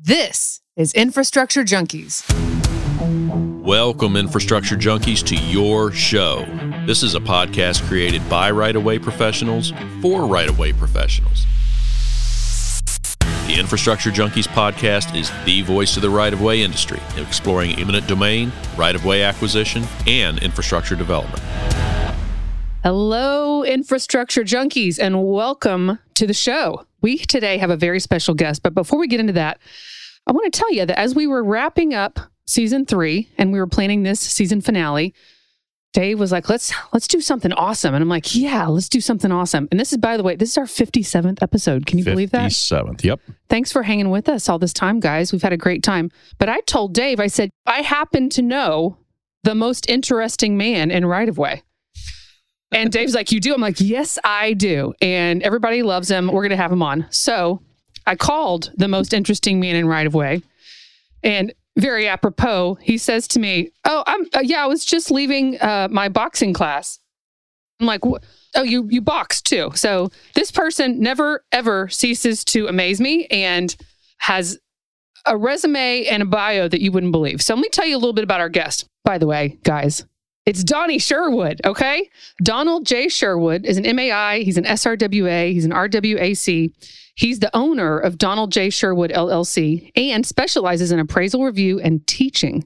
This is Infrastructure Junkies. Welcome, infrastructure junkies, to your show. This is a podcast created by right of way professionals for right of way professionals. The Infrastructure Junkies podcast is the voice of the right of way industry, exploring eminent domain, right of way acquisition, and infrastructure development. Hello, Infrastructure Junkies, and welcome to the show. We today have a very special guest, but before we get into that, I want to tell you that as we were wrapping up season three and we were planning this season finale, Dave was like, "Let's let's do something awesome," and I'm like, "Yeah, let's do something awesome." And this is, by the way, this is our 57th episode. Can you believe that? 57th. Yep. Thanks for hanging with us all this time, guys. We've had a great time. But I told Dave, I said, I happen to know the most interesting man in right of way. And Dave's like, You do? I'm like, Yes, I do. And everybody loves him. We're going to have him on. So I called the most interesting man in right of way. And very apropos, he says to me, Oh, I'm, uh, yeah, I was just leaving uh, my boxing class. I'm like, Oh, you you box too. So this person never ever ceases to amaze me and has a resume and a bio that you wouldn't believe. So let me tell you a little bit about our guest. By the way, guys, it's Donnie Sherwood, okay? Donald J. Sherwood is an MAI, he's an SRWA, he's an RWAC. He's the owner of Donald J. Sherwood LLC and specializes in appraisal review and teaching.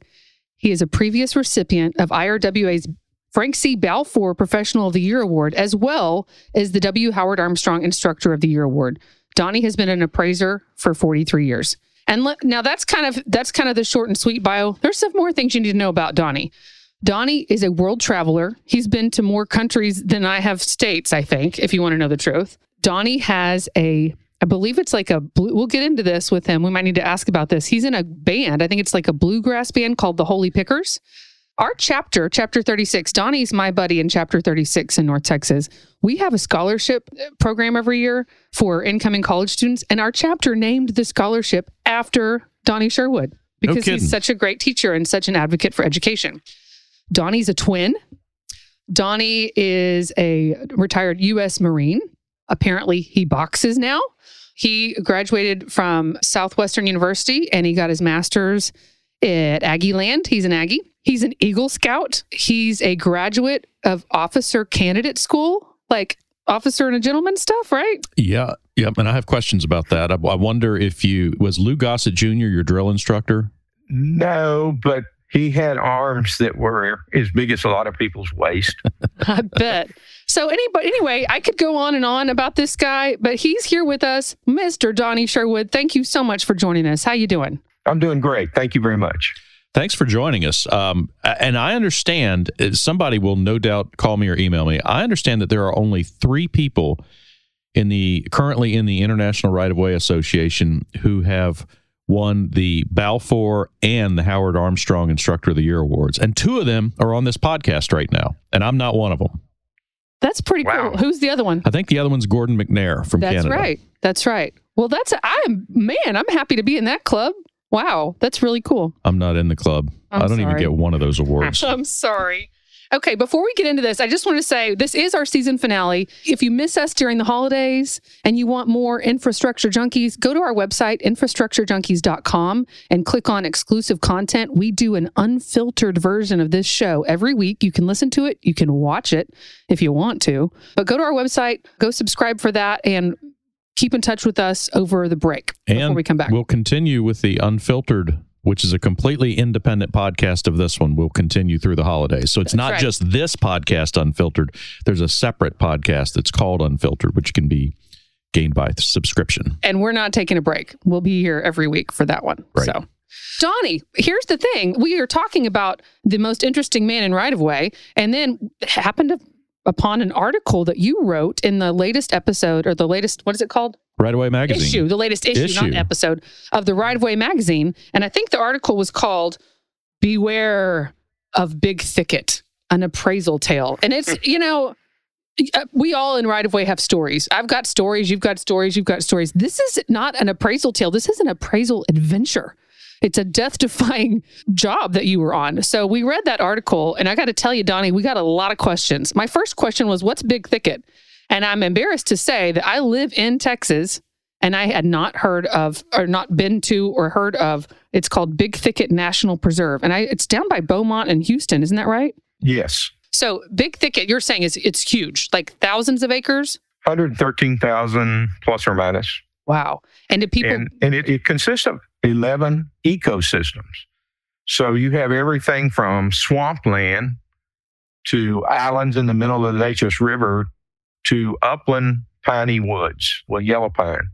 He is a previous recipient of IRWA's Frank C. Balfour Professional of the Year Award, as well as the W. Howard Armstrong Instructor of the Year Award. Donnie has been an appraiser for 43 years. And le- now that's kind of that's kind of the short and sweet bio. There's some more things you need to know about Donnie. Donnie is a world traveler. He's been to more countries than I have states, I think, if you want to know the truth. Donnie has a I believe it's like a blue, we'll get into this with him. We might need to ask about this. He's in a band. I think it's like a bluegrass band called the Holy Pickers. Our chapter, chapter 36, Donnie's my buddy in chapter 36 in North Texas. We have a scholarship uh, program every year for incoming college students, and our chapter named the scholarship after Donnie Sherwood because kidding. he's such a great teacher and such an advocate for education. Donnie's a twin. Donnie is a retired U.S. Marine. Apparently, he boxes now. He graduated from Southwestern University and he got his master's at Aggie Land. He's an Aggie. He's an Eagle Scout. He's a graduate of Officer Candidate School, like officer and a gentleman stuff, right? Yeah. Yep. And I have questions about that. I, I wonder if you, was Lou Gossett Jr. your drill instructor? No, but he had arms that were as big as a lot of people's waist. I bet. So anybody, anyway, I could go on and on about this guy, but he's here with us, Mr. Donnie Sherwood. Thank you so much for joining us. How you doing? I'm doing great. Thank you very much. Thanks for joining us. Um, and I understand uh, somebody will no doubt call me or email me. I understand that there are only three people in the currently in the International Right of Way Association who have won the Balfour and the Howard Armstrong Instructor of the Year awards, and two of them are on this podcast right now, and I'm not one of them. That's pretty Wow. cool. Who's the other one? I think the other one's Gordon McNair from That's Canada. right. That's right. Well, that's I'm man. I'm happy to be in that club. Wow, that's really cool. I'm not in the club. I'm I don't even get one of those awards. I'm sorry. Okay, before we get into this, I just want to say this is our season finale. If you miss us during the holidays and you want more infrastructure junkies, go to our website, infrastructurejunkies.com, and click on exclusive content. We do an unfiltered version of this show every week. You can listen to it, you can watch it if you want to, but go to our website, go subscribe for that, and keep in touch with us over the break before And we come back. We'll continue with the unfiltered, which is a completely independent podcast of this one. We'll continue through the holidays. So it's That's not right. just this podcast, Unfiltered. There's a separate podcast that's called Unfiltered, which can be gained by subscription. and we're not taking a break. We'll be here every week for that one. Right. So, Donnie, here's the thing: we are talking about the most interesting man in right of way, and then happened upon an article that you wrote in the latest episode or the latest what is it called Right of Way Magazine. issue, the latest issue, not episode of the Right of Way magazine, and I think the article was called "Beware of Big Thicket." An appraisal tale. And it's, you know, uh, we all in right of way have stories. I've got stories. You've got stories. You've got stories. This is not an appraisal tale. This is an appraisal adventure. It's a death defying job that you were on. So we read that article, and I got to tell you, Donnie, we got a lot of questions. My first question was, What's Big Thicket? And I'm embarrassed to say that I live in Texas and I had not heard of or not been to or heard of. It's called Big Thicket National Preserve, and I it's down by Beaumont and Houston, isn't that right? Yes. So Big Thicket, you're saying is it's huge, like thousands of acres. 113,000 plus or minus. Wow. And people and and it, it consists of 11 ecosystems. So you have everything from swampland to islands in the middle of the Neches River to upland piney woods with yellow pine.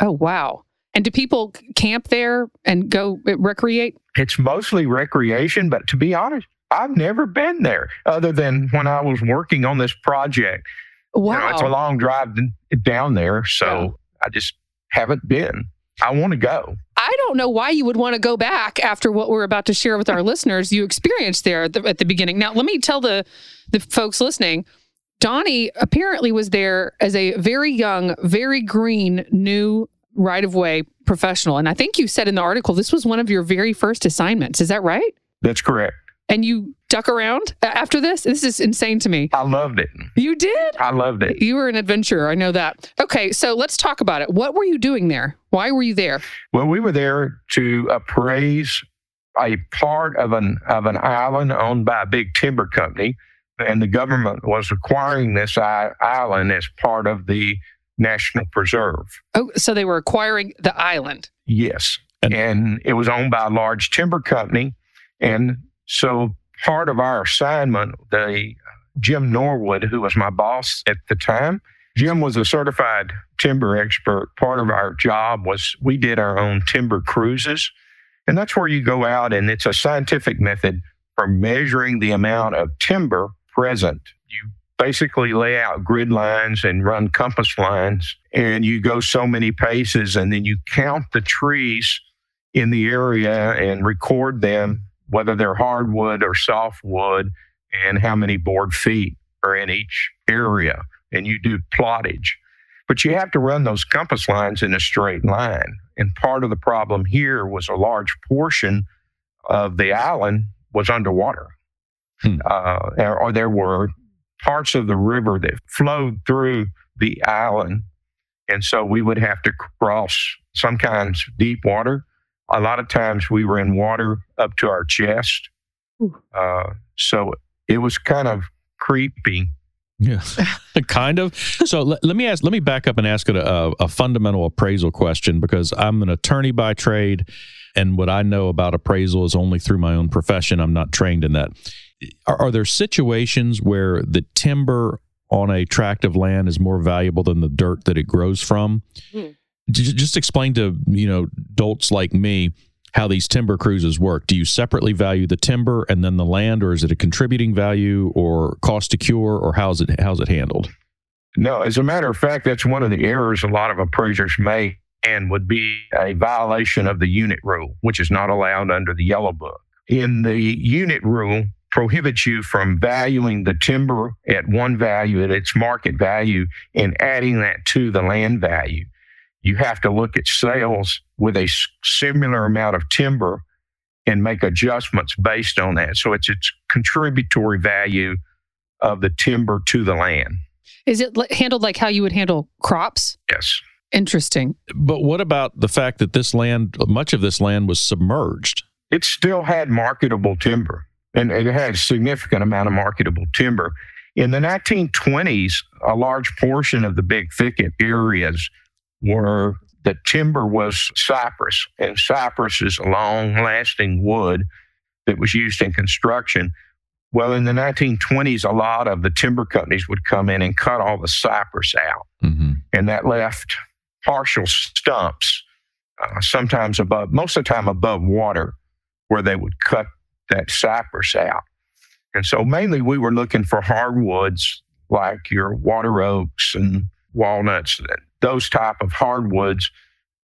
Oh wow. And do people camp there and go uh, recreate? It's mostly recreation, but to be honest, I've never been there other than when I was working on this project. You know, it's a long drive down there, so Yeah. I just haven't been. I want to go. I don't know why you would want to go back after what we're about to share with our listeners. You experienced there at the, at the beginning. Now, let me tell the the folks listening. Donnie apparently was there as a very young, very green, new right of way professional, and I think you said in the article this was one of your very first assignments. Is that right? That's correct. And you duck around after this. This is insane to me. I loved it. You did. I loved it. You were an adventurer. I know that. Okay, so let's talk about it. What were you doing there? Why were you there? Well, we were there to appraise a part of an of an island owned by a big timber company, and the government was acquiring this I- island as part of the national preserve. Oh, so they were acquiring the island. Yes, And- and, it was owned by a large timber company, and so part of our assignment, the uh, Jim Norwood, who was my boss at the time, Jim was a certified timber expert. Part of our job was we did our own timber cruises. And that's where you go out, and it's a scientific method for measuring the amount of timber present. You basically lay out grid lines and run compass lines, and you go so many paces, and then you count the trees in the area and record them, whether they're hardwood or softwood, and how many board feet are in each area. And you do plottage. But you have to run those compass lines in a straight line. And part of the problem here was a large portion of the island was underwater. Hmm. Uh, or, or there were parts of the river that flowed through the island. And so we would have to cross sometimes deep water. A lot of times we were in water up to our chest. Uh, so it was kind of creepy. Yeah, kind of. So let, let me ask. Let me back up and ask it a, a fundamental appraisal question because I'm an attorney by trade, and what I know about appraisal is only through my own profession. I'm not trained in that. Are, are there situations where the timber on a tract of land is more valuable than the dirt that it grows from? Hmm. J- Just explain to you know dolts like me how these timber cruises work. Do you separately value the timber and then the land, or is it a contributing value or cost to cure, or how's it how's it handled? No, as a matter of fact, that's one of the errors a lot of appraisers make and would be a violation of the unit rule, which is not allowed under the yellow book. In the unit rule, prohibits you from valuing the timber at one value at its market value and adding that to the land value. You have to look at sales with a similar amount of timber and make adjustments based on that. So it's its contributory value of the timber to the land. Is it handled like how you would handle crops? Yes. Interesting. But what about the fact that this land, much of this land was submerged? it still had marketable timber and it had a significant amount of marketable timber. In the 1920s, a large portion of the big thicket areas were the timber was cypress, and cypress is a long lasting wood that was used in construction. Well, in the 1920s, a lot of the timber companies would come in and cut all the cypress out Mm-hmm. and that left partial stumps, uh, sometimes above, most of the time above water, where they would cut that cypress out. And so mainly we were looking for hardwoods like your water oaks and walnuts, those type of hardwoods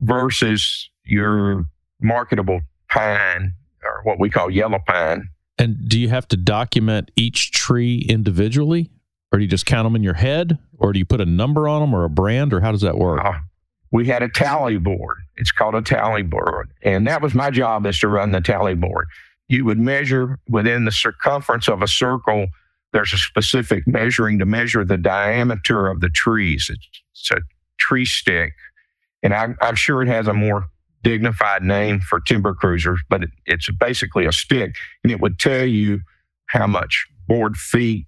versus your marketable pine or what we call yellow pine. And do you have to document each tree individually, or do you just count them in your head, or do you put a number on them, or a brand, or how does that work? Uh, we had a tally board. It's called a tally board. And that was my job is to run the tally board. You would measure within the circumference of a circle. There's a specific measuring to measure the diameter of the trees. It's, it's a tree stick. and I, I'm sure it has a more dignified name for timber cruisers, but it, it's basically a stick, and it would tell you how much board feet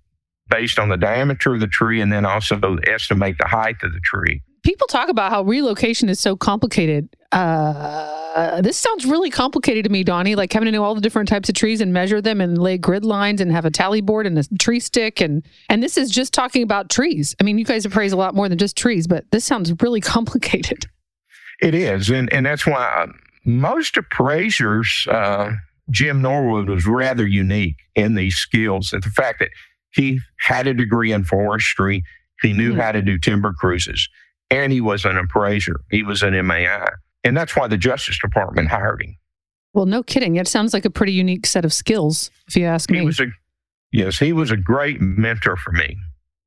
based on the diameter of the tree, and then also estimate the height of the tree. People talk about how relocation is so complicated. Uh, this sounds really complicated to me, Donnie. Like having to know all the different types of trees and measure them and lay grid lines and have a tally board and a tree stick and and this is just talking about trees. I mean, you guys appraise a lot more than just trees, but this sounds really complicated. It is, and and that's why most appraisers, uh, Jim Norwood was rather unique in these skills. And the fact that he had a degree in forestry, he knew mm-hmm. how to do timber cruises, and he was an appraiser. He was an MAI. And that's why the Justice Department hired him. Well, no kidding. It sounds like a pretty unique set of skills, if you ask me. He was a, yes, he was a great mentor for me.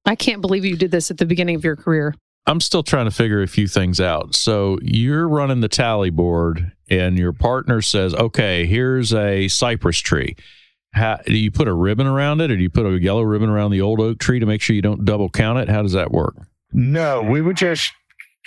I can't believe you did this at the beginning of your career. I'm still trying to figure a few things out. So you're running the tally board, and your partner says, "Okay, here's a cypress tree. How, do you put a ribbon around it, or do you put a yellow ribbon around the old oak tree to make sure you don't double count it? How does that work?" No, we would just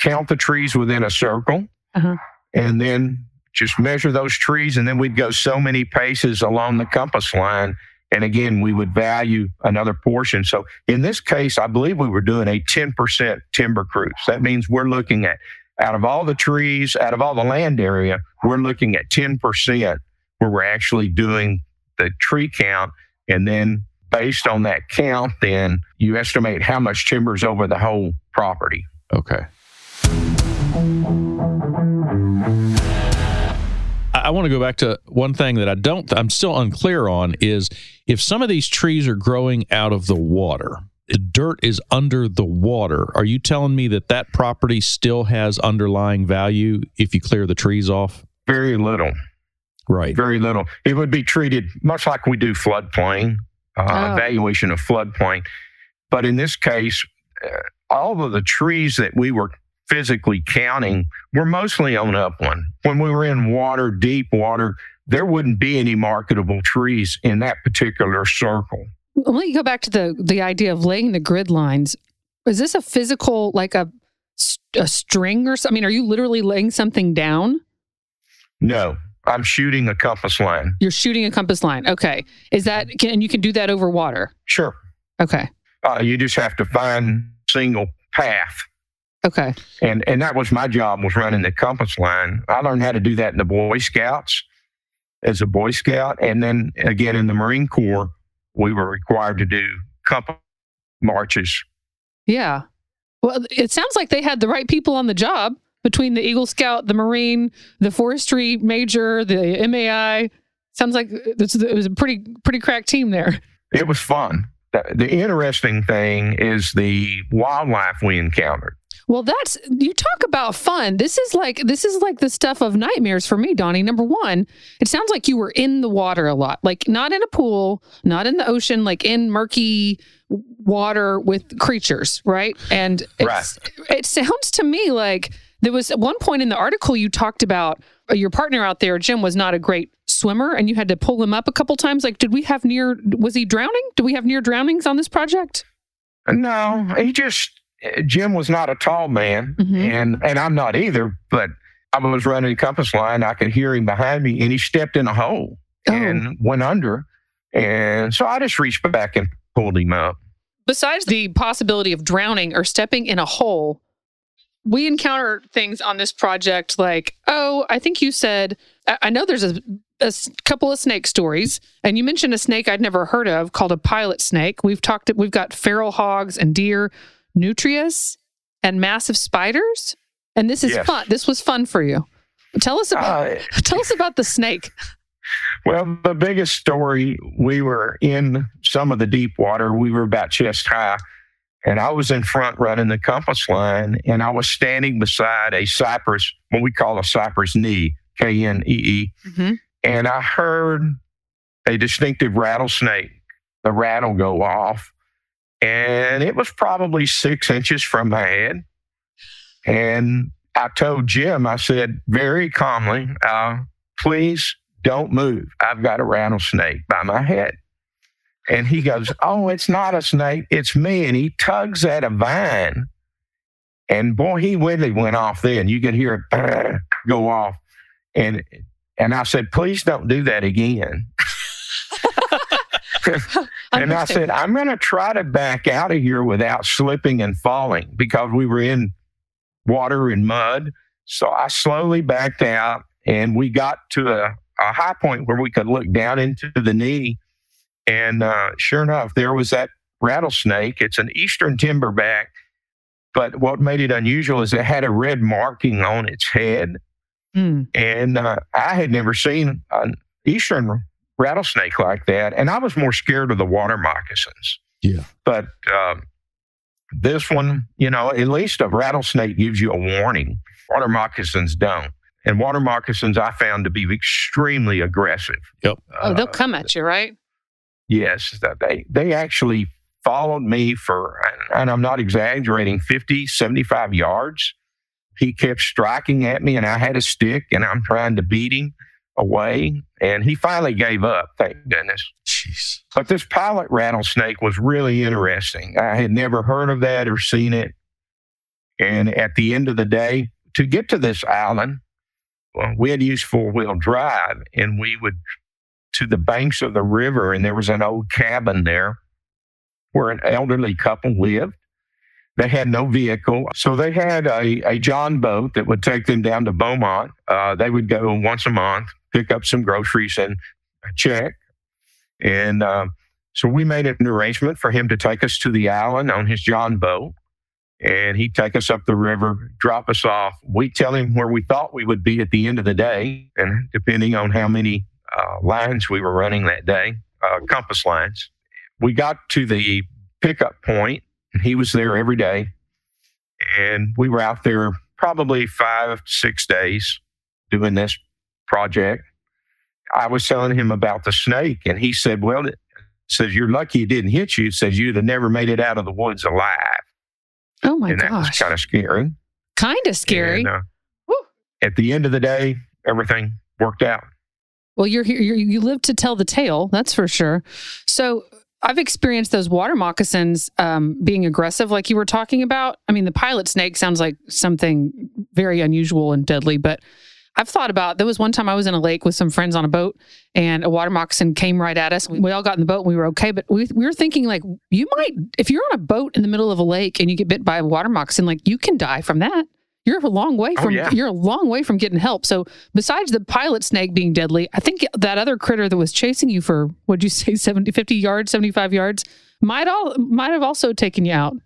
count the trees within a circle, uh-huh. and then just measure those trees, and then we'd go so many paces along the compass line and again, we would value another portion. So in this case, I believe we were doing a 10% timber cruise. That means we're looking at out of all the trees, out of all the land area, we're looking at 10% where we're actually doing the tree count. And then based on that count, then you estimate how much timber is over the whole property. Okay. I want to go back to one thing that I don't, I'm still unclear on is if some of these trees are growing out of the water, the dirt is under the water. Are you telling me that that property still has underlying value if you clear the trees off? Very little. Right. Very little. It would be treated much like we do floodplain, uh, oh. evaluation of floodplain. But in this case, uh, all of the trees that we were physically counting were mostly on upland. When we were in water, deep water, there wouldn't be any marketable trees in that particular circle. Let me go back to the the idea of laying the grid lines. Is this a physical, like a a string or something? I mean, are you literally laying something down? No, I'm shooting a compass line. You're shooting a compass line. Okay. Is that can and you can do that over water? Sure. Okay. Uh, you just have to find single path Okay. And and that was my job was running the compass line. I learned how to do that in the Boy Scouts as a Boy Scout, and then again in the Marine Corps, we were required to do compass marches. Yeah. Well, it sounds like they had the right people on the job between the Eagle Scout, the Marine, the forestry major, the MAI. Sounds like it was a pretty pretty crack team there. It was fun. The, interesting thing is the wildlife we encountered. Well, that's you talk about fun. This is like this is like the stuff of nightmares for me, Donnie. Number one, it sounds like you were in the water a lot, like not in a pool, not in the ocean, like in murky water with creatures, right? And right. it sounds to me like there was at one point in the article you talked about uh, your partner out there, Jim, was not a great swimmer, and you had to pull him up a couple times. Like, did we have near? Was he drowning? Do we have near drownings on this project? No, he just Jim was not a tall man, mm-hmm. and and I'm not either. But I was running the compass line. I could hear him behind me, and he stepped in a hole oh. and went under. And so I just reached back and pulled him up. Besides the possibility of drowning or stepping in a hole, we encounter things on this project like, oh, I think you said, I know there's a, a, couple of snake stories, and you mentioned a snake I'd never heard of called a pilot snake. We've talked, we've got feral hogs and deer nutrias and massive spiders. And this is yes. fun. This was fun for you. Tell us about uh, tell us about the snake. Well, the biggest story, we were in some of the deep water. We were about chest high, and I was in front running the compass line, and I was standing beside a cypress, what we call a cypress knee, K N E E. Mm-hmm. And I heard a distinctive rattlesnake, the rattle go off and it was probably six inches from my head. And I told Jim, I said very calmly, uh, please don't move. I've got a rattlesnake by my head. And he goes, Oh, it's not a snake, it's me. And he tugs at a vine And boy, he really went off then. You could hear it go off. And and I said, please don't do that again. and I said, I'm going to try to back out of here without slipping and falling because we were in water and mud. So I slowly backed out and we got to a, a high point where we could look down into the knee. And uh, sure enough, there was that rattlesnake. It's an eastern timberback. But what made it unusual is it had a red marking on its head. Mm. And uh, I had never seen an eastern rattlesnake like that. And I was more scared of the water moccasins. Yeah. But um, this one, you know, at least a rattlesnake gives you a warning. Water moccasins don't. And water moccasins I found to be extremely aggressive. Yep. Oh, they'll Uh, come at you, right? Yes, they they actually followed me for, and I'm not exaggerating, 50, 75 yards. He kept striking at me, and I had a stick, and I'm trying to beat him away. And he finally gave up, thank goodness. Jeez. But this pilot rattlesnake was really interesting. I had never heard of that or seen it. And at the end of the day, to get to this island, well, we had used four wheel drive and we would to the banks of the river, and there was an old cabin there where an elderly couple lived. They had no vehicle. So they had a, a John boat that would take them down to Beaumont. Uh, they would go once a month, pick up some groceries and a check. And uh, so we made an arrangement for him to take us to the island on his John boat. And he'd take us up the river, drop us off. We'd tell him where we thought we would be at the end of the day. And depending on how many uh, lines we were running that day, uh, compass lines, we got to the pickup point, and he was there every day. And we were out there probably five, six days doing this project. I was telling him about the snake, and he said, Well, it says, You're lucky it didn't hit you. It says, You'd have never made it out of the woods alive. Oh my and that was gosh. kind of scary. Kind of scary. And, uh, at the end of the day, everything worked out. Well, you're here. You're, you live to tell the tale. That's for sure. So I've experienced those water moccasins um, being aggressive, like you were talking about. I mean, the pilot snake sounds like something very unusual and deadly, but I've thought about. There was one time I was in a lake with some friends on a boat, and a water moccasin came right at us. We all got in the boat, and we were okay, but we we were thinking like, you might if you're on a boat in the middle of a lake and you get bit by a water moccasin, like you can die from that. You're a long way Oh, from yeah. you're a long way from getting help. So besides the pilot snake being deadly, I think that other critter that was chasing you for what'd you say 70 50 yards, 75 yards might all might have also taken you out.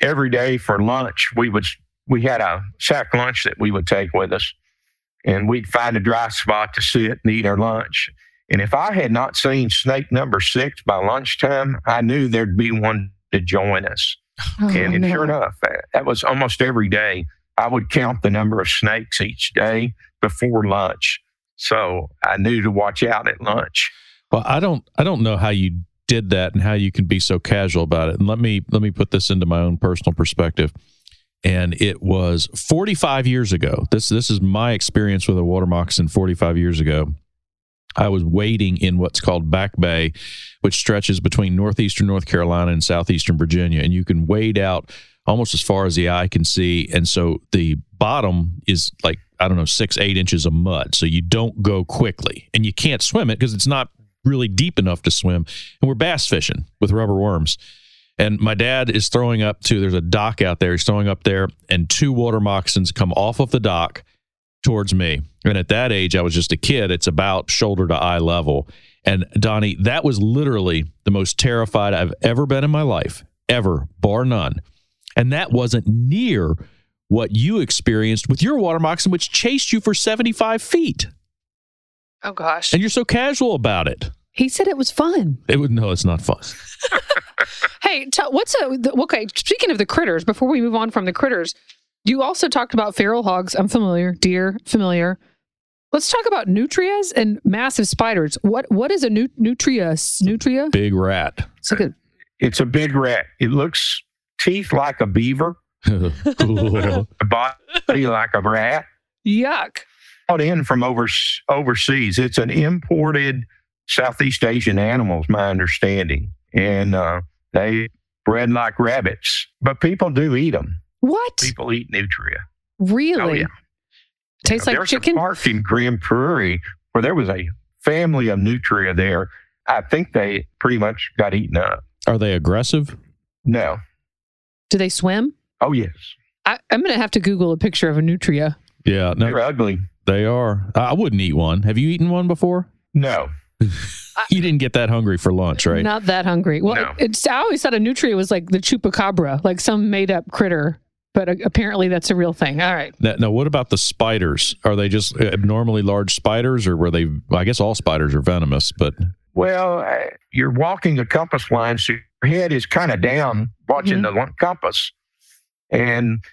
Every day for lunch, we would we had a sack lunch that we would take with us, and we'd find a dry spot to sit and eat our lunch. And if I had not seen snake number six by lunchtime, I knew there'd be one to join us. Oh, and, and no. sure enough, that was almost every day. I would count the number of snakes each day before lunch. So I knew to watch out at lunch. Well, I don't I don't know how you did that and how you can be so casual about it. And let me let me put this into my own personal perspective. And it was 45 years ago. This this is my experience with a water moccasin 45 years ago. I was wading in what's called Back Bay, which stretches between northeastern North Carolina and southeastern Virginia. And you can wade out almost as far as the eye can see. And so the bottom is like, I don't know, six, eight inches of mud. So you don't go quickly and you can't swim it because it's not really deep enough to swim. And we're bass fishing with rubber worms. And my dad is throwing up to, there's a dock out there. He's throwing up there, and two water moccasins come off of the dock towards me. And at that age, I was just a kid. It's about shoulder to eye level. And Donnie, that was literally the most terrified I've ever been in my life, ever, bar none. And that wasn't near what you experienced with your water moccasin, which chased you for 75 feet. Oh gosh. And you're so casual about it. He said it was fun. It would no, it's not fun. Hey, t- what's a the, okay? Speaking of the critters, before we move on from the critters, you also talked about feral hogs. I'm familiar, deer, familiar. Let's talk about nutrias and massive spiders. What what is a nu- nutria? Nutria? Big rat. It's like a It's a big rat. It looks teeth like a beaver, a body like a rat. yuck. Brought in from over, overseas. It's an imported Southeast Asian animal, is my understanding. And uh, they bred like rabbits, but people do eat them. What? People eat nutria. Really? Oh, yeah. Tastes Now, like There's chicken? a park in Grand Prairie where there was a family of nutria there. I think they pretty much got eaten up. Are they aggressive? No. Do they swim? Oh, yes. I, I'm going to have to Google a picture of a nutria. Yeah, no, They're ugly. they are. I wouldn't eat one. Have you eaten one before? No. You didn't get that hungry for lunch, right? Not that hungry. Well, No. it's I always thought a nutria was like the chupacabra, like some made up critter, but uh, apparently that's a real thing. All right. Now, now, what about the spiders? Are they just abnormally large spiders, or were they? I guess all spiders are venomous, but Well, uh, you're walking a compass line, so your head is kind of down watching Mhm. the compass. And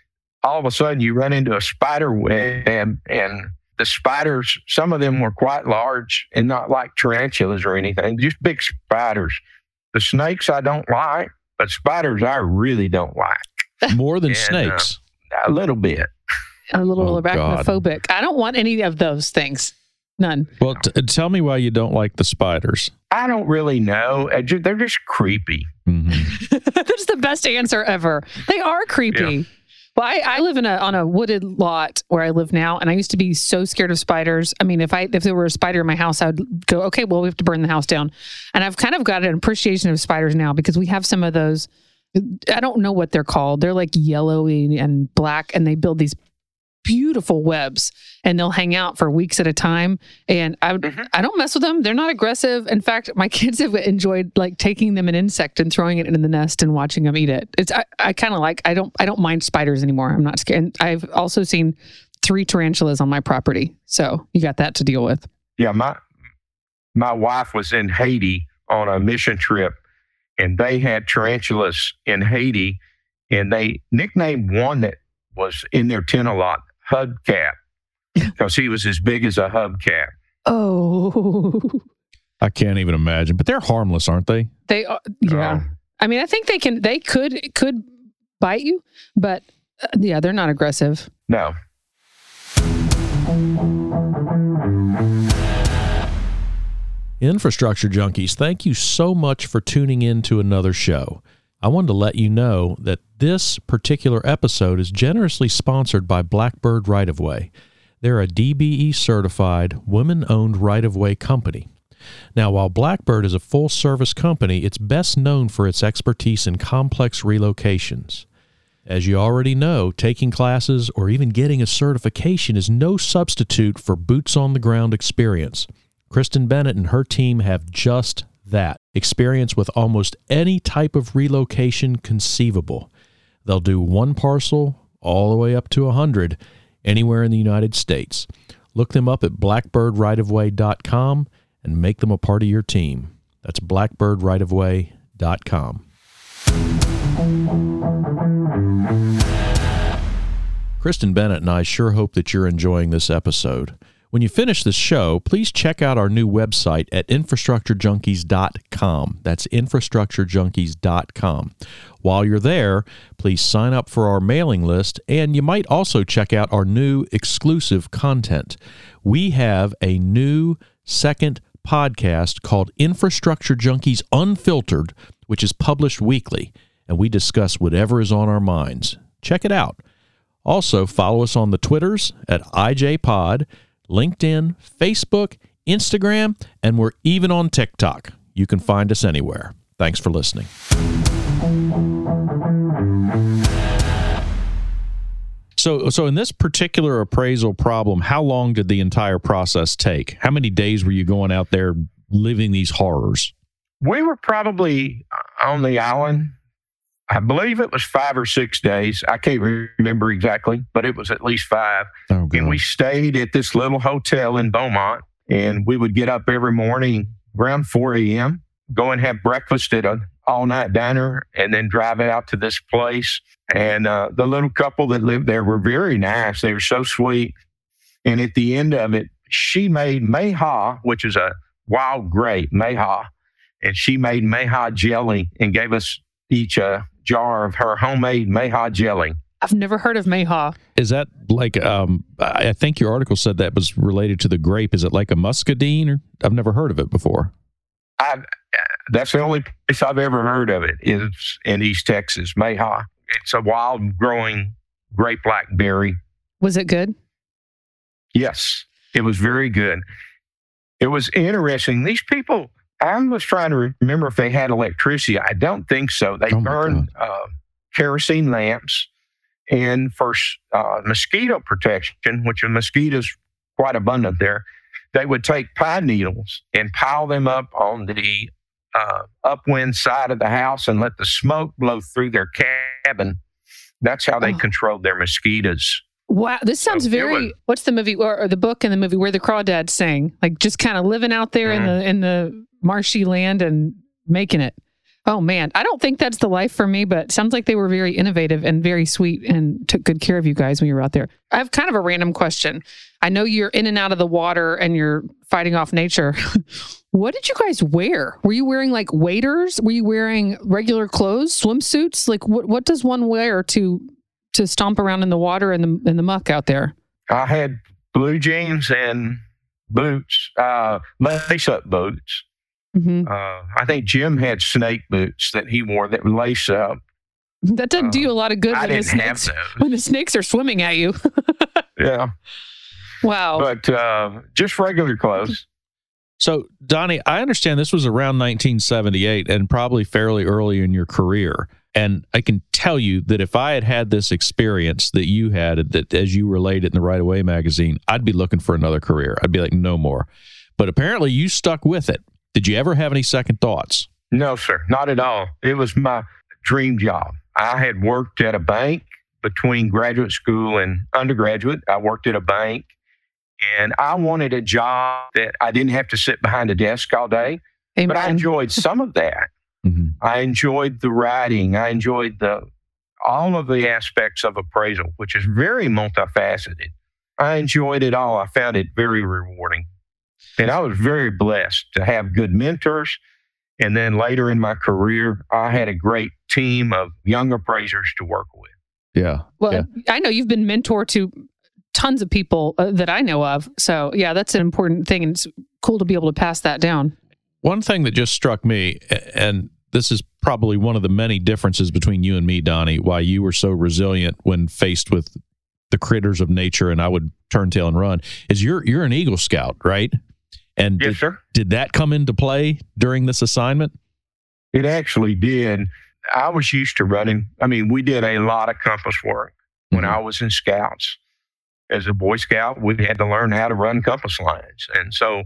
all of a sudden, you run into a spider web, and the spiders, some of them were quite large and not like tarantulas or anything, just big spiders. The snakes I don't like, but spiders I really don't like more than And, uh, snakes. a little bit. A little Oh, God. arachnophobic. I don't want any of those things. None. well, t- tell me why you don't like the spiders. I don't really know. Uh, ju- They're just creepy. Mhm. That's the best answer ever. They are creepy. Well, I, I live in a on a wooded lot where I live now, and I used to be so scared of spiders. I mean, if I if there were a spider in my house, I would go, okay, well, we have to burn the house down. And I've kind of got an appreciation of spiders now because we have some of those. I don't know what they're called. They're like yellowy and black, and they build these beautiful webs, and they'll hang out for weeks at a time. And I Mhm. I don't mess with them. They're not aggressive. In fact, my kids have enjoyed like taking them an insect and throwing it in the nest and watching them eat it. It's I, I kind of like I don't I don't mind spiders anymore. I'm not scared. And I've also seen three tarantulas on my property, so you got that to deal with. Yeah, my my wife was in Haiti on a mission trip, and they had tarantulas in Haiti, and they nicknamed one that was in their tent a lot Hubcap because he was as big as a hubcap. Oh, I can't even imagine, but they're harmless, aren't they? they are. Yeah, Um, I mean, I think they can. They could could bite you, but uh, yeah, they're not aggressive. no, Infrastructure junkies, thank you so much for tuning in to another show. I wanted to let you know that this particular episode is generously sponsored by Blackbird Right of Way. They're a DBE certified, women owned right of way company. Now, while Blackbird is a full service company, it's best known for its expertise in complex relocations. As you already know, taking classes or even getting a certification is no substitute for boots on the ground experience. Kristen Bennett and her team have just that experience with almost any type of relocation conceivable. They'll do one parcel all the way up to a 100 anywhere in the United States. Look them up at blackbirdrightofway.com and make them a part of your team. That's blackbirdrightofway.com. Kristen Bennett and I sure hope that you're enjoying this episode. When you finish this show, please check out our new website at infrastructurejunkies.com. That's infrastructurejunkies.com. While you're there, please sign up for our mailing list, and you might also check out our new exclusive content. We have a new second podcast called Infrastructure Junkies Unfiltered, which is published weekly, and we discuss whatever is on our minds. Check it out. Also, follow us on the Twitters at IJPod, LinkedIn, Facebook, Instagram, and we're even on TikTok. You can find us anywhere. Thanks for listening. So, so in this particular appraisal problem, how long did the entire process take? How many days were you going out there living these horrors? we were probably on the island. I believe it was five or six days. I can't remember exactly, but it was at least five. Oh, And we stayed at this little hotel in Beaumont, and we would get up every morning around 4 a.m., go and have breakfast at an all night diner, and then drive out to this place. And uh, the little couple that lived there were very nice. They were so sweet. And at the end of it, she made Mayhaw, which is a wild grape, Mayhaw, and she made Mayhaw jelly and gave us each a jar of her homemade Mayhaw jelly. I've never heard of Mayhaw. Is that like um I I think your article said that was related to the grape. Is it like a muscadine or I've never heard of it before. I, that's the only place I've ever heard of it is in East Texas, Mayhaw. it's a wild growing great blackberry. Was it good? Yes, it was very good. It was interesting. These people, I was trying to remember if they had electricity. I don't think so. They Oh burned uh, kerosene lamps and for uh, mosquito protection, which are mosquitoes quite abundant there, they would take pine needles and pile them up on the uh, upwind side of the house and let the smoke blow through their cabin. That's how they Oh. controlled their mosquitoes. Wow, this sounds So very. was- what's the movie or, or the book and the movie where the crawdads sing? Like just kind of living out there in Mhm. the in the marshy land and making it. Oh man, I don't think that's the life for me, but sounds like they were very innovative and very sweet and took good care of you guys when you were out there. I have kind of a random question. I know you're in and out of the water and you're fighting off nature. what did you guys wear? Were you wearing like waders? Were you wearing regular clothes, swimsuits? Like what what does one wear to to stomp around in the water and the in the muck out there? I had blue jeans and boots, uh, lace up boots. hmm Uh, I think Jim had snake boots that he wore that were lace up. That doesn't do Uh, you a lot of good I when the, didn't have snakes, those. when the snakes are swimming at you. Yeah, wow. but uh, just regular clothes. So, Donnie, I understand this was around 1978 and probably fairly early in your career. And I can tell you that if I had had this experience that you had, that as you related in the Right of Way magazine, I'd be looking for another career. I'd be like, no more. But apparently, you stuck with it. Did you ever have any second thoughts? No, sir, not at all. It was my dream job. I had worked at a bank between graduate school and undergraduate. I worked at a bank and I wanted a job that I didn't have to sit behind a desk all day, but I enjoyed some of that. Mm-hmm. I enjoyed the writing. I enjoyed the all of the aspects of appraisal, which is very multifaceted. I enjoyed it all. I found it very rewarding. And I was very blessed to have good mentors. And then later in my career, I had a great team of young appraisers to work with. Yeah. well, yeah. I know you've been mentor to tons of people uh, that I know of. So yeah, that's an important thing, and it's cool to be able to pass that down. One thing that just struck me, and this is probably one of the many differences between you and me, Donnie, why you were so resilient when faced with the critters of nature and I would turn tail and run, is you're you're an Eagle Scout, right? And Yes, did, sir. did that come into play during this assignment? It actually did. I was used to running. I mean, we did a lot of compass work when Mhm. I was in scouts. As a Boy Scout, we had to learn how to run compass lines. And so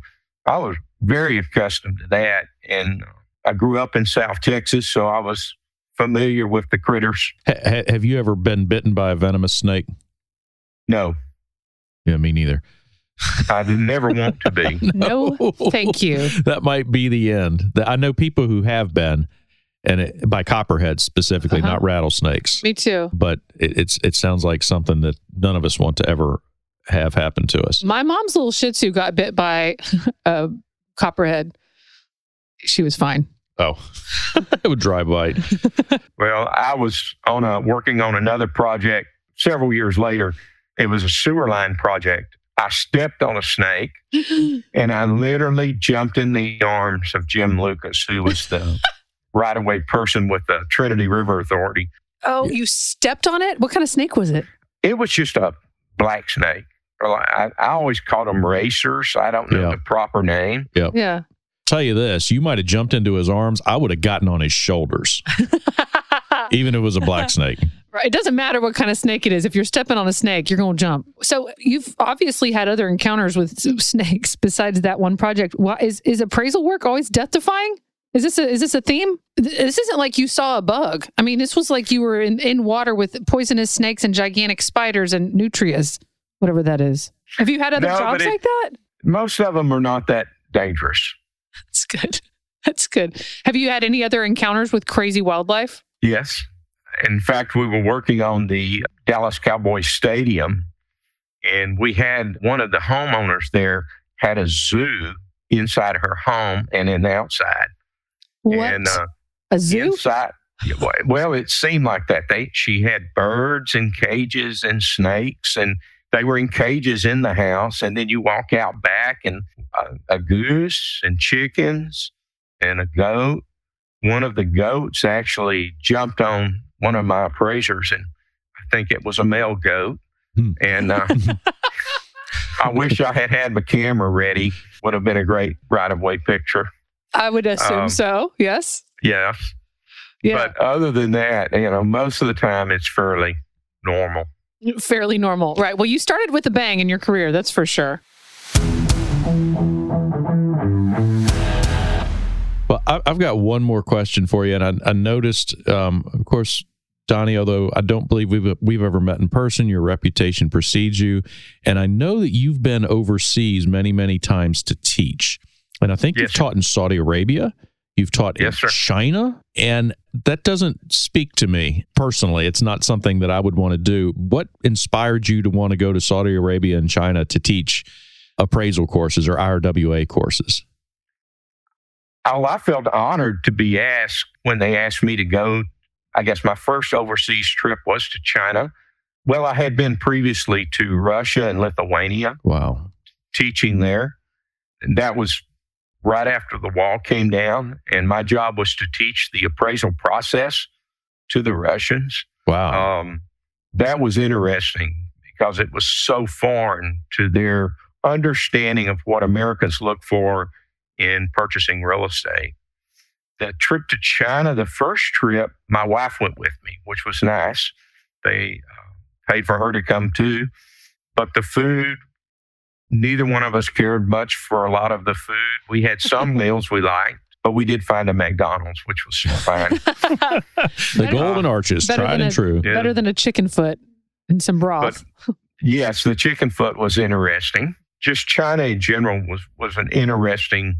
I was very accustomed to that. And I grew up in South Texas, so I was familiar with the critters. Ha- ha- have you ever been bitten by a venomous snake? No, Yeah, me neither. I never want to be. No, thank you. That might be the end. I know people who have been, and it, by copperheads specifically, Uh-huh. not rattlesnakes. Me too. But it, it's it sounds like something that none of us want to ever have happen to us. My mom's little Shih Tzu got bit by a copperhead. She was fine. Oh, it would drive bite. Well, I was on a working on another project several years later. It was a sewer line project. I stepped on a snake and I literally jumped in the arms of Jim Lucas, who was the right of way person with the Trinity River Authority. oh, you stepped on it? What kind of snake was it? It was just a black snake. I, I always called them racers. I don't know Yeah. the proper name. Yeah. Yeah. Tell you this, you might have jumped into his arms. I would have gotten on his shoulders, even if it was a black snake. Right. It doesn't matter what kind of snake it is. If you're stepping on a snake, you're going to jump. So you've obviously had other encounters with snakes besides that one project. Why is is appraisal work always death defying? Is this a is this a theme? This isn't like you saw a bug. I mean, this was like you were in, in water with poisonous snakes and gigantic spiders and nutrias, whatever that is. Have you had other No, jobs it- like that? Most of them are not that dangerous. Good. That's good. Have you had any other encounters with crazy wildlife? Yes. In fact, we were working on the Dallas Cowboys Stadium, and we had one of the homeowners there had a zoo inside her home and then outside. What? And uh, a zoo? inside, well, it seemed like that. They she had birds in cages and snakes, and they were in cages in the house. And then you walk out back, and uh, a goose and chickens and a goat. One of the goats actually jumped on one of my appraisers, and I think it was a male goat. Hmm. And uh, I wish I had had my camera ready. Would have been a great right of way picture. I would assume Um, so. Yes. Yes. Yeah. But other than that, you know, most of the time it's fairly normal. Fairly normal. Right. Well, you started with a bang in your career. That's for sure. Well, I, I've got one more question for you, and I, I noticed, um, of course, Donnie. Although I don't believe we've we've ever met in person, your reputation precedes you, and I know that you've been overseas many many times to teach, and I think Yes, you've taught in Saudi Arabia, you've taught Yes, sir. in China, and that doesn't speak to me personally. It's not something that I would want to do. What inspired you to want to go to Saudi Arabia and China to teach appraisal courses or IRWA courses? Oh, I felt honored to be asked when they asked me to go. I guess my first overseas trip was to China. Well, I had been previously to Russia and Lithuania Wow. teaching there. And that was right after the wall came down. And my job was to teach the appraisal process to the Russians. Wow. Um, that was interesting because it was so foreign to their understanding of what Americans look for in purchasing real estate. The trip to China, the first trip, my wife went with me, which was nice. They uh, paid for her to come too. But the food, neither one of us cared much for a lot of the food. We had some meals we liked, but we did find a McDonald's, which was fine. the better- golden arches, better tried and a- true. Yeah. Better than a chicken foot and some broth. Yes, the chicken foot was interesting. Just China in general was was an interesting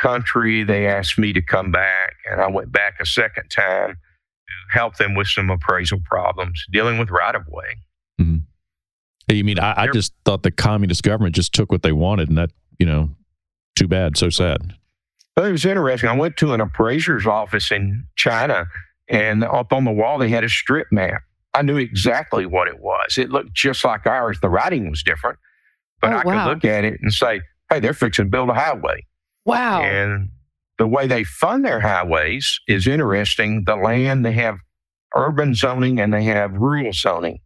country. They asked me to come back, and I went back a second time to help them with some appraisal problems dealing with right of way. Mm-hmm. You mean I, I just thought the communist government just took what they wanted, and that you know, too bad, so sad. But it was interesting. I went to an appraiser's office in China, and up on the wall they had a strip map. I knew exactly what it was. It looked just like ours. The writing was different, but Oh, I wow. could look at it and say, "Hey, they're fixing to build a highway." wow. And the way they fund their highways is interesting. The land, they have urban zoning and they have rural zoning.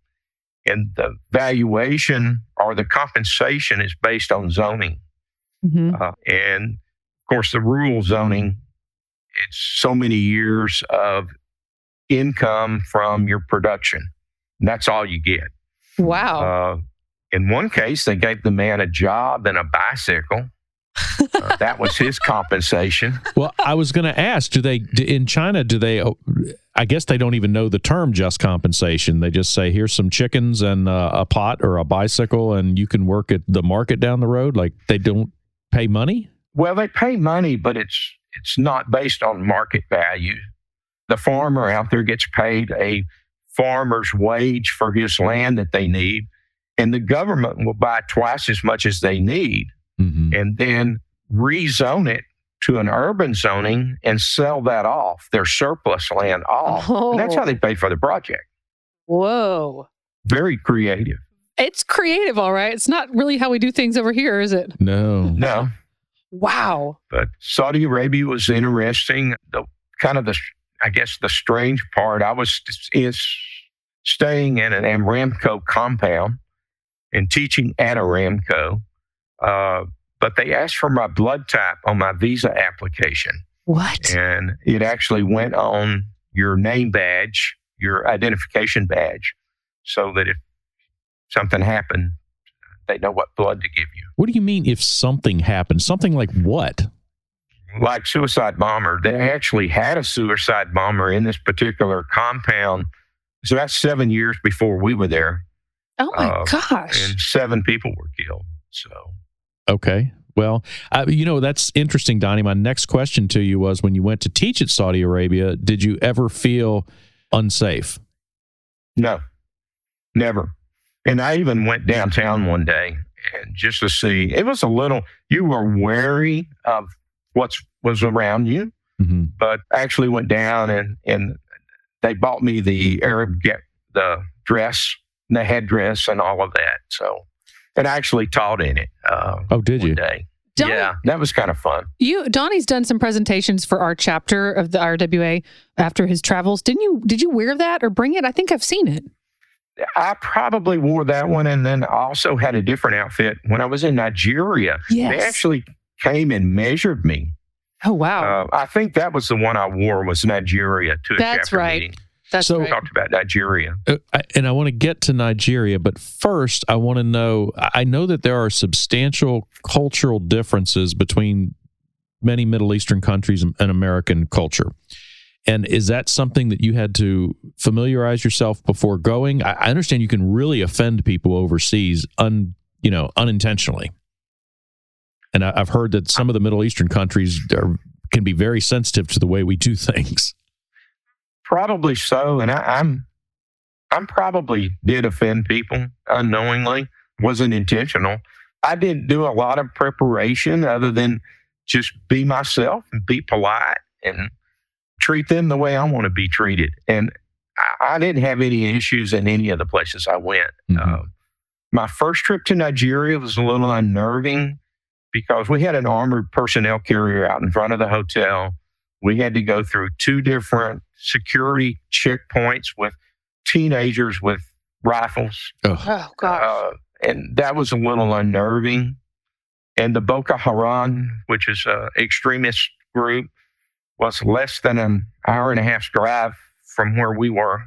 And the valuation or the compensation is based on zoning. Mhm. Uh, and of course, the rural zoning, it's so many years of income from your production. And that's all you get. Wow. Uh, in one case, they gave the man a job and a bicycle. Uh, that was his compensation. Well, I was going to ask, do they d- in China? Do they? oh, I guess they don't even know the term just compensation. They just say, "Here's some chickens and uh, a pot or a bicycle, and you can work at the market down the road." Like they don't pay money. Well, they pay money, but it's it's not based on market value. The farmer out there gets paid a farmer's wage for his land that they need, and the government will buy twice as much as they need Mm-hmm. and then rezone it to an urban zoning and sell that off, their surplus land off. And that's how Oh. they pay for the project. Whoa. Very creative. It's creative, all right. It's not really how we do things over here, is it? No. No, Wow. but Saudi Arabia was interesting. The kind of the, I guess, the strange part. I was is staying in an Aramco compound and teaching at Aramco, uh, but they asked for my blood type on my visa application, What? and it actually went on your name badge, your identification badge, so that if something happened, they know what blood to give you. What do you mean if something happened? Something like what? like suicide bomber. They actually had a suicide bomber in this particular compound. So that's seven years before we were there, Oh my Uh, gosh. and seven people were killed. So Okay. Well, uh, you know that's interesting, Donnie. My next question to you was: When you went to teach at Saudi Arabia, did you ever feel unsafe? no, never. And I even went downtown one day and just to see. It was a little. You were wary of what was around you, Mm-hmm. but I actually went down and and they bought me the Arab get the dress, and the headdress, and all of that. So, and I actually taught in it. Uh, Oh, did you? day. Donnie, yeah, that was kind of fun. you Donnie's done some presentations for our chapter of the RWA after his travels. Didn't you? Did you wear that or bring it? I think I've seen it. I probably wore that one, and then also had a different outfit when I was in Nigeria. They actually came and measured me. Oh wow, Uh, I think that was the one I wore was Nigeria to a That's chapter right. meeting. That's so- We right. talked about Nigeria. Uh, I- and I want to get to Nigeria, but first, I want to know. I I know that there are substantial cultural differences between many Middle Eastern countries and and American culture. And is that something that you had to familiarize yourself before going? I, I understand you can really offend people overseas, un you know, unintentionally. And I, I've heard that some of the Middle Eastern countries are, can be very sensitive to the way we do things. Probably so, and I, I'm, I'm probably did offend people unknowingly. Wasn't intentional. I didn't do a lot of preparation other than just be myself and be polite and treat them the way I want to be treated. And I, I didn't have any issues in any of the places I went. Mhm. Uh, my first trip to Nigeria was a little unnerving because we had an armored personnel carrier out in front of the hotel. We had to go through two different security checkpoints with teenagers with rifles. Ugh. Oh gosh. Uh, and that was a little unnerving. And the Boko Haram, which is an extremist group, was less than an hour and a half's drive from where we were.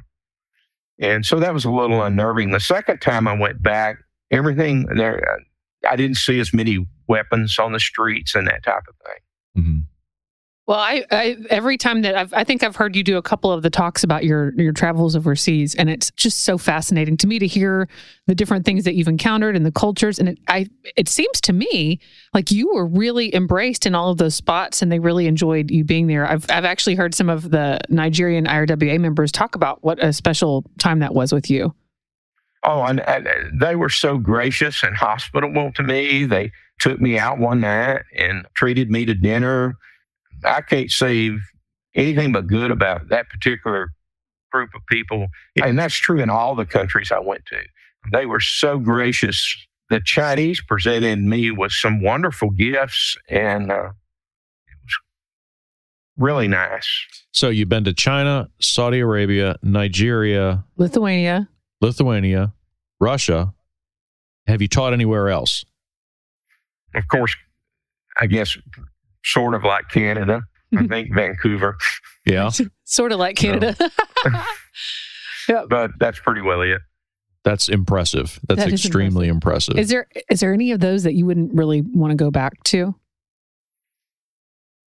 And so that was a little unnerving. The second time I went back, everything there, uh, I didn't see as many weapons on the streets and that type of thing. Mhm. Well, I, I every time that I've, I think I've heard you do a couple of the talks about your your travels overseas, and it's just so fascinating to me to hear the different things that you've encountered and the cultures. And it I it seems to me like you were really embraced in all of those spots, and they really enjoyed you being there. I've I've actually heard some of the Nigerian IRWA members talk about what a special time that was with you. Oh, and, and uh, they were so gracious and hospitable to me. They took me out one night and treated me to dinner. I can't say anything but good about that particular group of people. And that's true in all the countries I went to. They were so gracious. The Chinese presented me with some wonderful gifts, and uh, it was really nice. So you've been to China, Saudi Arabia, Nigeria, Lithuania. Lithuania, Russia. Have you taught anywhere else? Of course, I guess sort of like Canada. I mm-hmm. think Vancouver. Yeah. Sort of like Canada. yeah. but that's pretty well it. That's impressive. That's That is extremely impressive. is there is there any of those that you wouldn't really want to go back to?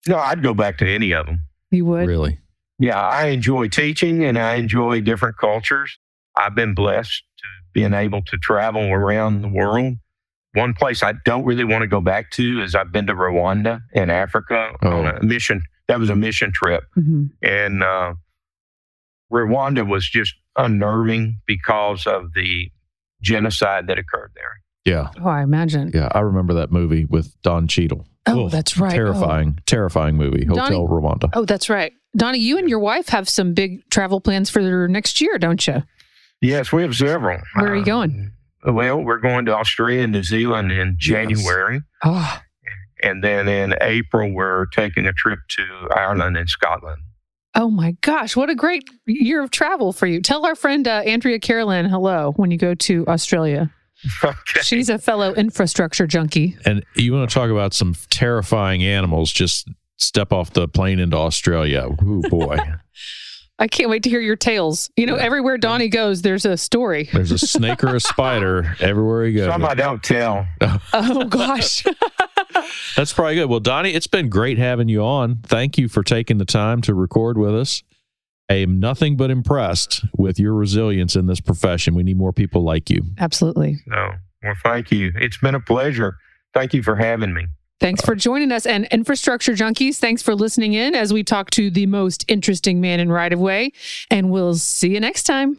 No, I'd go back to any of them. You would. really? Yeah, I enjoy teaching and I enjoy different cultures. I've been blessed to being able to travel around the world. One place I don't really want to go back to is I've been to Rwanda in Africa on Oh. a mission. That was a mission trip. Mhm. And uh, Rwanda was just unnerving because of the genocide that occurred there. Yeah. Oh, I imagine. Yeah. I remember that movie with Don Cheadle. Oh, Ugh, that's right. Oh. Terrifying, terrifying movie. Hotel Donnie- Rwanda. Oh, that's right. Donnie, you and your wife have some big travel plans for next year, don't you? Yes, we have several. Where are you Uh, going? Well, we're going to Australia and New Zealand in January. Oh, And then in April, we're taking a trip to Ireland and Scotland. oh my gosh, what a great year of travel for you. Tell our friend uh, Andrea Carolyn hello when you go to Australia. okay. She's a fellow infrastructure junkie. And you want to talk about some terrifying animals? Just step off the plane into Australia. Oh boy. I can't wait to hear your tales. You know, Yeah. everywhere Donnie goes, there's a story. There's a snake or a spider everywhere he goes. Some I don't tell. Oh gosh. That's probably good. Well, Donnie, it's been great having you on. Thank you for taking the time to record with us. I am nothing but impressed with your resilience in this profession. We need more people like you. Absolutely. So, well, thank you. It's been a pleasure. Thank you for having me. Thanks for joining us. And infrastructure junkies, thanks for listening in as we talk to the most interesting man in right of way. And we'll see you next time.